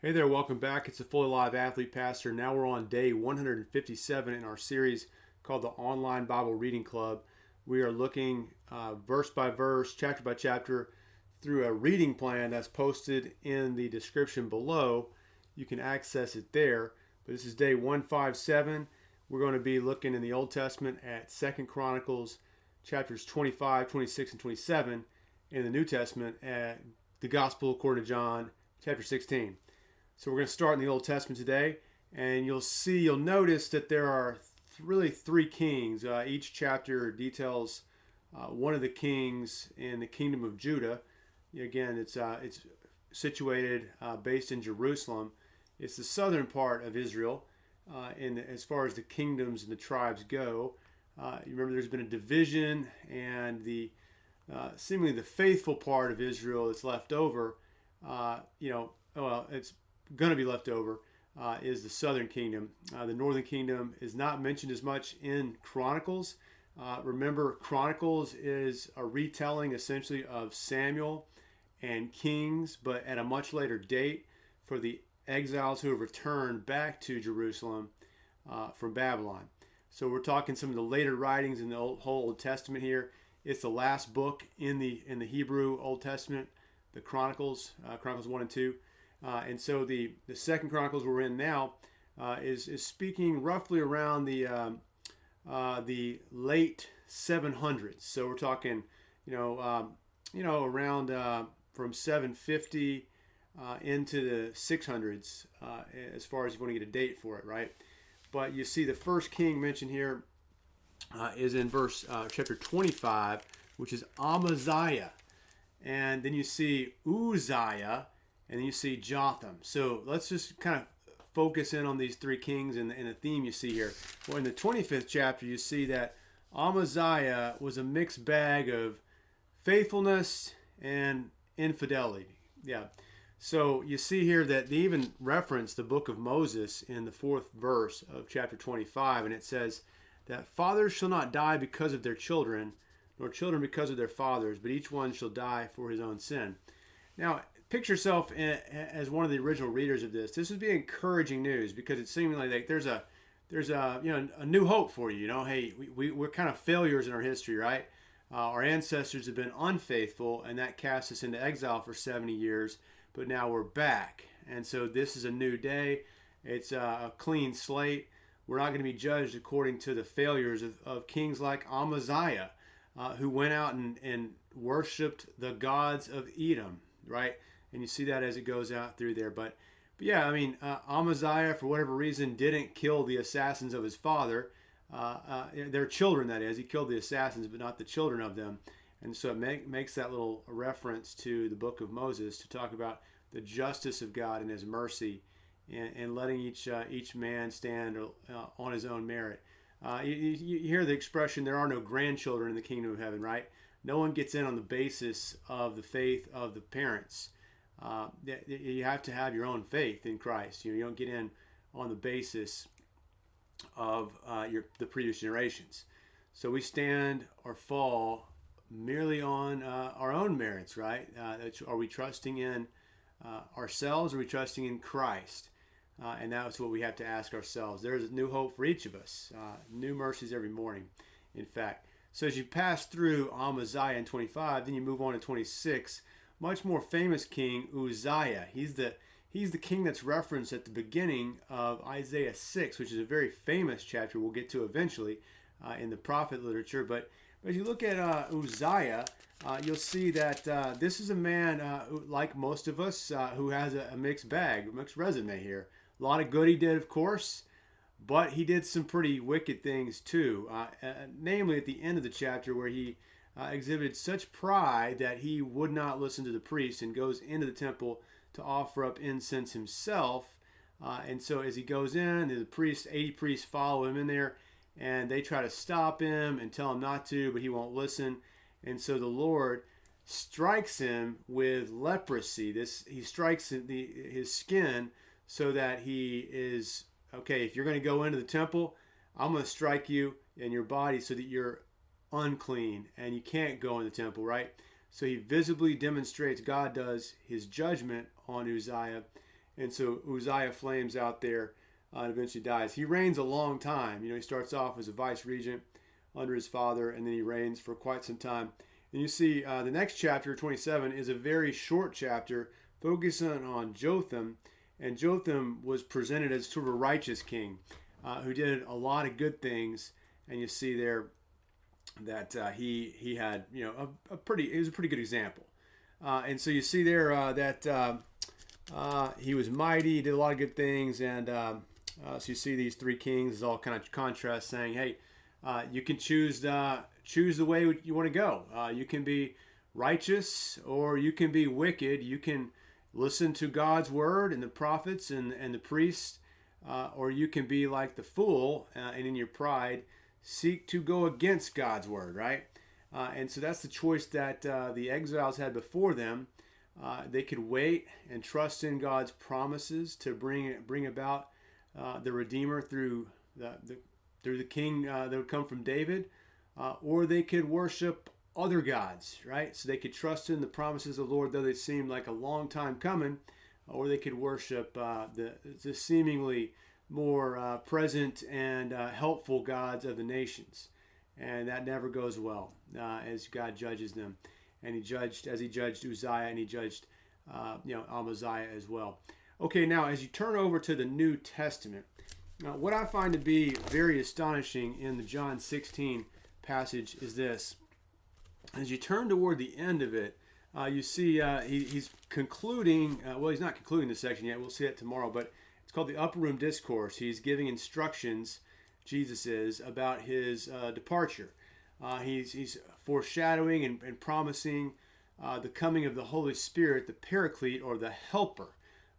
Hey there, welcome back. It's the Fully Live Athlete Pastor. Now we're on day 157 in our series called the Online Bible Reading Club. We are looking uh, verse by verse, chapter by chapter, through a reading plan that's posted in the description below. You can access it there. But this is day 157. We're going to be looking in the Old Testament at Second Chronicles chapters 25, 26, and 27. In the New Testament at the Gospel according to John chapter 16. So we're going to start in the Old Testament today, and you'll see, you'll notice that there are th- really three kings. Uh, each chapter details uh, one of the kings in the kingdom of Judah. Again, it's uh, it's situated uh, based in Jerusalem. It's the southern part of Israel, uh, in as far as the kingdoms and the tribes go. Uh, you remember, there's been a division, and the seemingly the faithful part of Israel that's left over. you know, well, it's going to be left over uh, is the southern kingdom. Uh, the northern kingdom is not mentioned as much in Chronicles. Uh, remember, Chronicles is a retelling essentially of Samuel and Kings, but at a much later date for the exiles who have returned back to Jerusalem uh, from Babylon. So we're talking some of the later writings in the old, whole Old Testament here. It's the last book in the in the Hebrew Old Testament, the Chronicles, uh, Chronicles one and two. Uh, and so the, the second Chronicles we're in now uh, is, is speaking roughly around the, um, uh, the late 700s. So we're talking, you know, um, you know, around uh, from 750 uh, into the 600s uh, as far as you want to get a date for it, right? But you see the first king mentioned here is in verse chapter 25, which is Amaziah. And then you see Uzziah and then you see Jotham. So let's just kind of focus in on these three kings and, and the theme you see here. Well, in the 25th chapter, you see that Amaziah was a mixed bag of faithfulness and infidelity. Yeah. So you see here that they even reference the book of Moses in the fourth verse of chapter 25, and it says that fathers shall not die because of their children, nor children because of their fathers, but each one shall die for his own sin. Now, picture yourself in, as one of the original readers of this. This would be encouraging news because it's seemingly like there's a there's a you know a new hope for you. You know, hey, we, we we're kind of failures in our history, right? Uh, our ancestors have been unfaithful, and that cast us into exile for 70 years. But now we're back, and so this is a new day. It's a clean slate. We're not going to be judged according to the failures of, of kings like Amaziah, uh, who went out and, and worshipped the gods of Edom, right? And you see that as it goes out through there. But, but yeah, I mean, uh, Amaziah, for whatever reason, didn't kill the assassins of his father. Uh, uh, their children, that is. He killed the assassins, but not the children of them. And so it make, makes that little reference to the book of Moses to talk about the justice of God and his mercy and, and letting each, uh, each man stand uh, on his own merit. Uh, you, you hear the expression, there are no grandchildren in the kingdom of heaven, right? No one gets in on the basis of the faith of the parents uh, you have to have your own faith in Christ. You, know, you don't get in on the basis of uh, your the previous generations. So we stand or fall merely on uh, our own merits, right? Uh, are we trusting in uh, ourselves? Or are we trusting in Christ? Uh, and that's what we have to ask ourselves. There's a new hope for each of us, new mercies every morning, in fact. So as you pass through Amaziah in 25, then you move on to 26 much more famous king, Uzziah. He's the he's the king that's referenced at the beginning of Isaiah 6, which is a very famous chapter we'll get to eventually uh, in the prophet literature. But, but as you look at uh, Uzziah, uh, you'll see that uh, this is a man, uh, who, like most of us, uh, who has a, a, mixed bag, mixed resume here. A lot of good he did, of course, but he did some pretty wicked things too. namely, at the end of the chapter, where he uh, exhibited such pride that he would not listen to the priest and goes into the temple to offer up incense himself. Uh, and so as he goes in, the priests, 80 priests follow him in there and they try to stop him and tell him not to, but he won't listen. And so the Lord strikes him with leprosy. This he strikes the, his skin so that he is okay. If you're going to go into the temple, I'm going to strike you in your body so that you're unclean and you can't go in the temple, right? So he visibly demonstrates, God does his judgment on Uzziah. And so Uzziah flames out there uh, and eventually dies. He reigns a long time. You know, he starts off as a vice regent under his father, and then he reigns for quite some time. And you see, uh, the next chapter, 27, is a very short chapter focusing on Jotham. And Jotham was presented as sort of a righteous king uh, who did a lot of good things. And you see there that uh, he he had you know a, a, pretty it was a pretty good example. Uh, and so you see there uh, that um, uh, he was mighty, did a lot of good things, and uh, so you see these three kings is all kind of contrast, saying, "Hey, uh, you can choose the choose the way you want to go. Uh, you can be righteous or you can be wicked. You can listen to God's word and the prophets and and the priests, uh, or you can be like the fool uh, and in your pride seek to go against God's word. Right." Uh, and so that's the choice that the exiles had before them. they could wait and trust in God's promises to bring bring about uh, the Redeemer through the, the through the King uh, that would come from David, uh, or they could worship other gods, right? So they could trust in the promises of the Lord, though they seemed like a long time coming, or they could worship uh, the, the seemingly more uh, present and helpful gods of the nations, and that never goes well as God judges them. And he judged as he judged Uzziah, and he judged you know Amaziah as well. Okay, now as you turn over to the New Testament, now what I find to be very astonishing in the John 16 passage is this. As you turn toward the end of it, uh, you see uh, he, he's concluding, uh, well, he's not concluding the section yet, we'll see it tomorrow, but it's called the Upper Room Discourse. He's giving instructions, Jesus is, about his uh, departure. Uh, he's, he's foreshadowing and, and promising uh, the coming of the Holy Spirit, the Paraclete or the Helper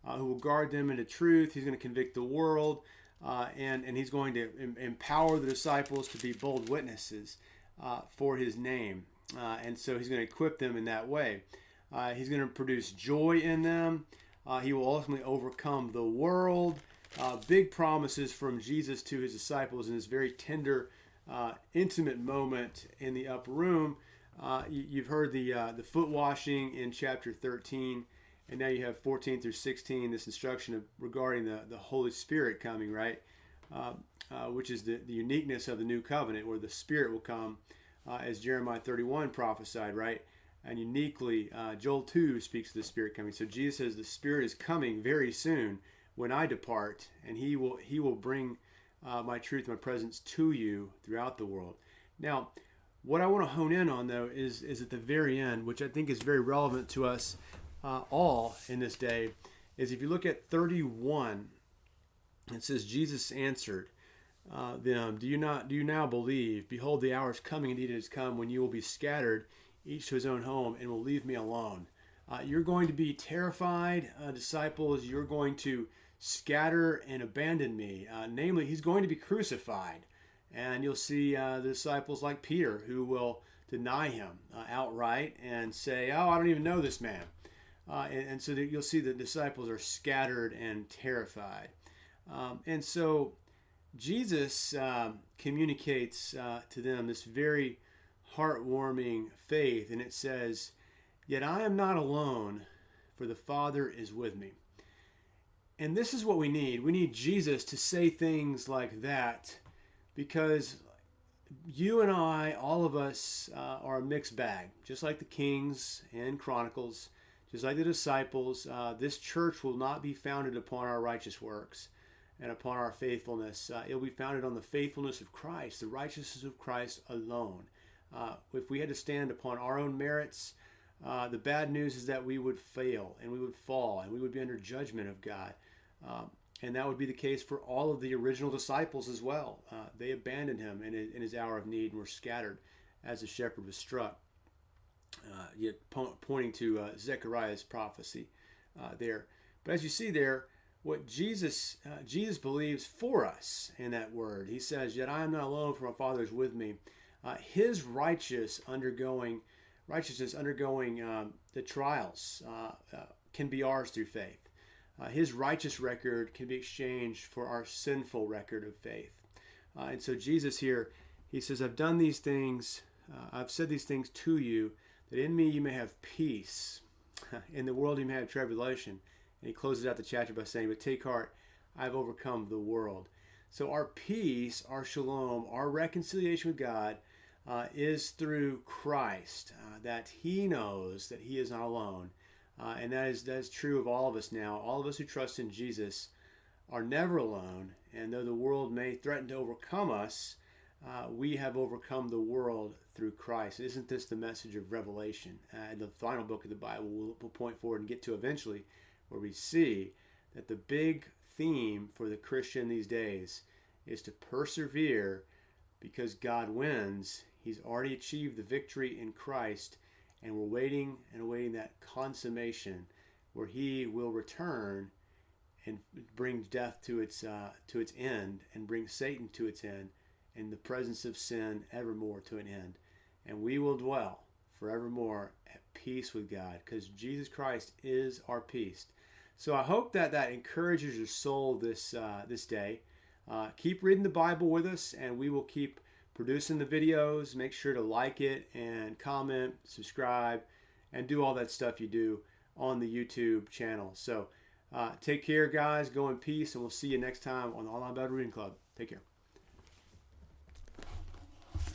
uh, who will guard them into truth. He's going to convict the world, uh, and, and he's going to em- empower the disciples to be bold witnesses uh, for his name. And so he's going to equip them in that way. He's going to produce joy in them. Uh, he will ultimately overcome the world. big promises from Jesus to his disciples in this very tender, intimate moment in the upper room. you, have heard the the foot washing in chapter 13. And now you have 14 through 16, this instruction of, regarding the, the Holy Spirit coming, right? Uh, uh, which is the, the uniqueness of the new covenant, where the Spirit will come, uh, as Jeremiah 31 prophesied, right? And uniquely, uh, Joel 2 speaks of the Spirit coming. So Jesus says the Spirit is coming very soon when I depart, and He will He will bring uh, my truth, my presence to you throughout the world. Now, what I want to hone in on though is is at the very end, which I think is very relevant to us uh, all in this day is if you look at 31, it says, Jesus answered uh, them, Do you not do you now believe? Behold, the hour is coming, indeed it has come, when you will be scattered, each to his own home, and will leave me alone. Uh, you're going to be terrified, uh, disciples. You're going to scatter and abandon me. Uh, namely, he's going to be crucified. And you'll see uh, the disciples like Peter who will deny him uh, outright and say, Oh, I don't even know this man. Uh, and, and, so you'll see the disciples are scattered and terrified. Um, and so Jesus um, communicates to them this very heartwarming faith, and it says, Yet I am not alone, for the Father is with me. And this is what we need. We need Jesus to say things like that because you and I, all of us, uh, are a mixed bag, just like the Kings and Chronicles. Just like the disciples, uh, this church will not be founded upon our righteous works and upon our faithfulness. Uh, it will be founded on the faithfulness of Christ, the righteousness of Christ alone. Uh, if we had to stand upon our own merits, uh, the bad news is that we would fail and we would fall and we would be under judgment of God. Um, and that would be the case for all of the original disciples as well. Uh, they abandoned him in in his hour of need and were scattered as the shepherd was struck uh, yet po- pointing to uh, Zechariah's prophecy uh, there. But as you see there, what Jesus uh, Jesus believes for us in that word, he says, "Yet I am not alone, for my Father is with me." Uh, his righteous undergoing righteousness undergoing um, the trials uh, can be ours through faith. his righteous record can be exchanged for our sinful record of faith. and so Jesus here, he says, "I've done these things. I've said these things to you." that in me you may have peace. In the world you may have tribulation, And he closes out the chapter by saying, But take heart, I've overcome the world. So our peace, our shalom, our reconciliation with God uh, is through Christ, uh, that he knows that he is not alone. Uh, and that is, that is true of all of us now. All of us who trust in Jesus are never alone. And though the world may threaten to overcome us, uh, we have overcome the world through Christ. Isn't this the message of Revelation? Uh, the final book of the Bible we'll, we'll point forward and get to eventually, where we see that the big theme for the Christian these days is to persevere because God wins. He's already achieved the victory in Christ, and we're waiting and awaiting that consummation where He will return and bring death to its uh, to its end, and bring Satan to its end, and the presence of sin evermore to an end, and we will dwell forevermore at peace with God, because Jesus Christ is our peace. So I hope that that encourages your soul this uh, this day. Uh, keep reading the Bible with us, and we will keep producing the videos. Make sure to like it and comment, subscribe, and do all that stuff you do on the YouTube channel. So uh, take care, guys. Go in peace, and we'll see you next time on the Online Reading Club. Take care.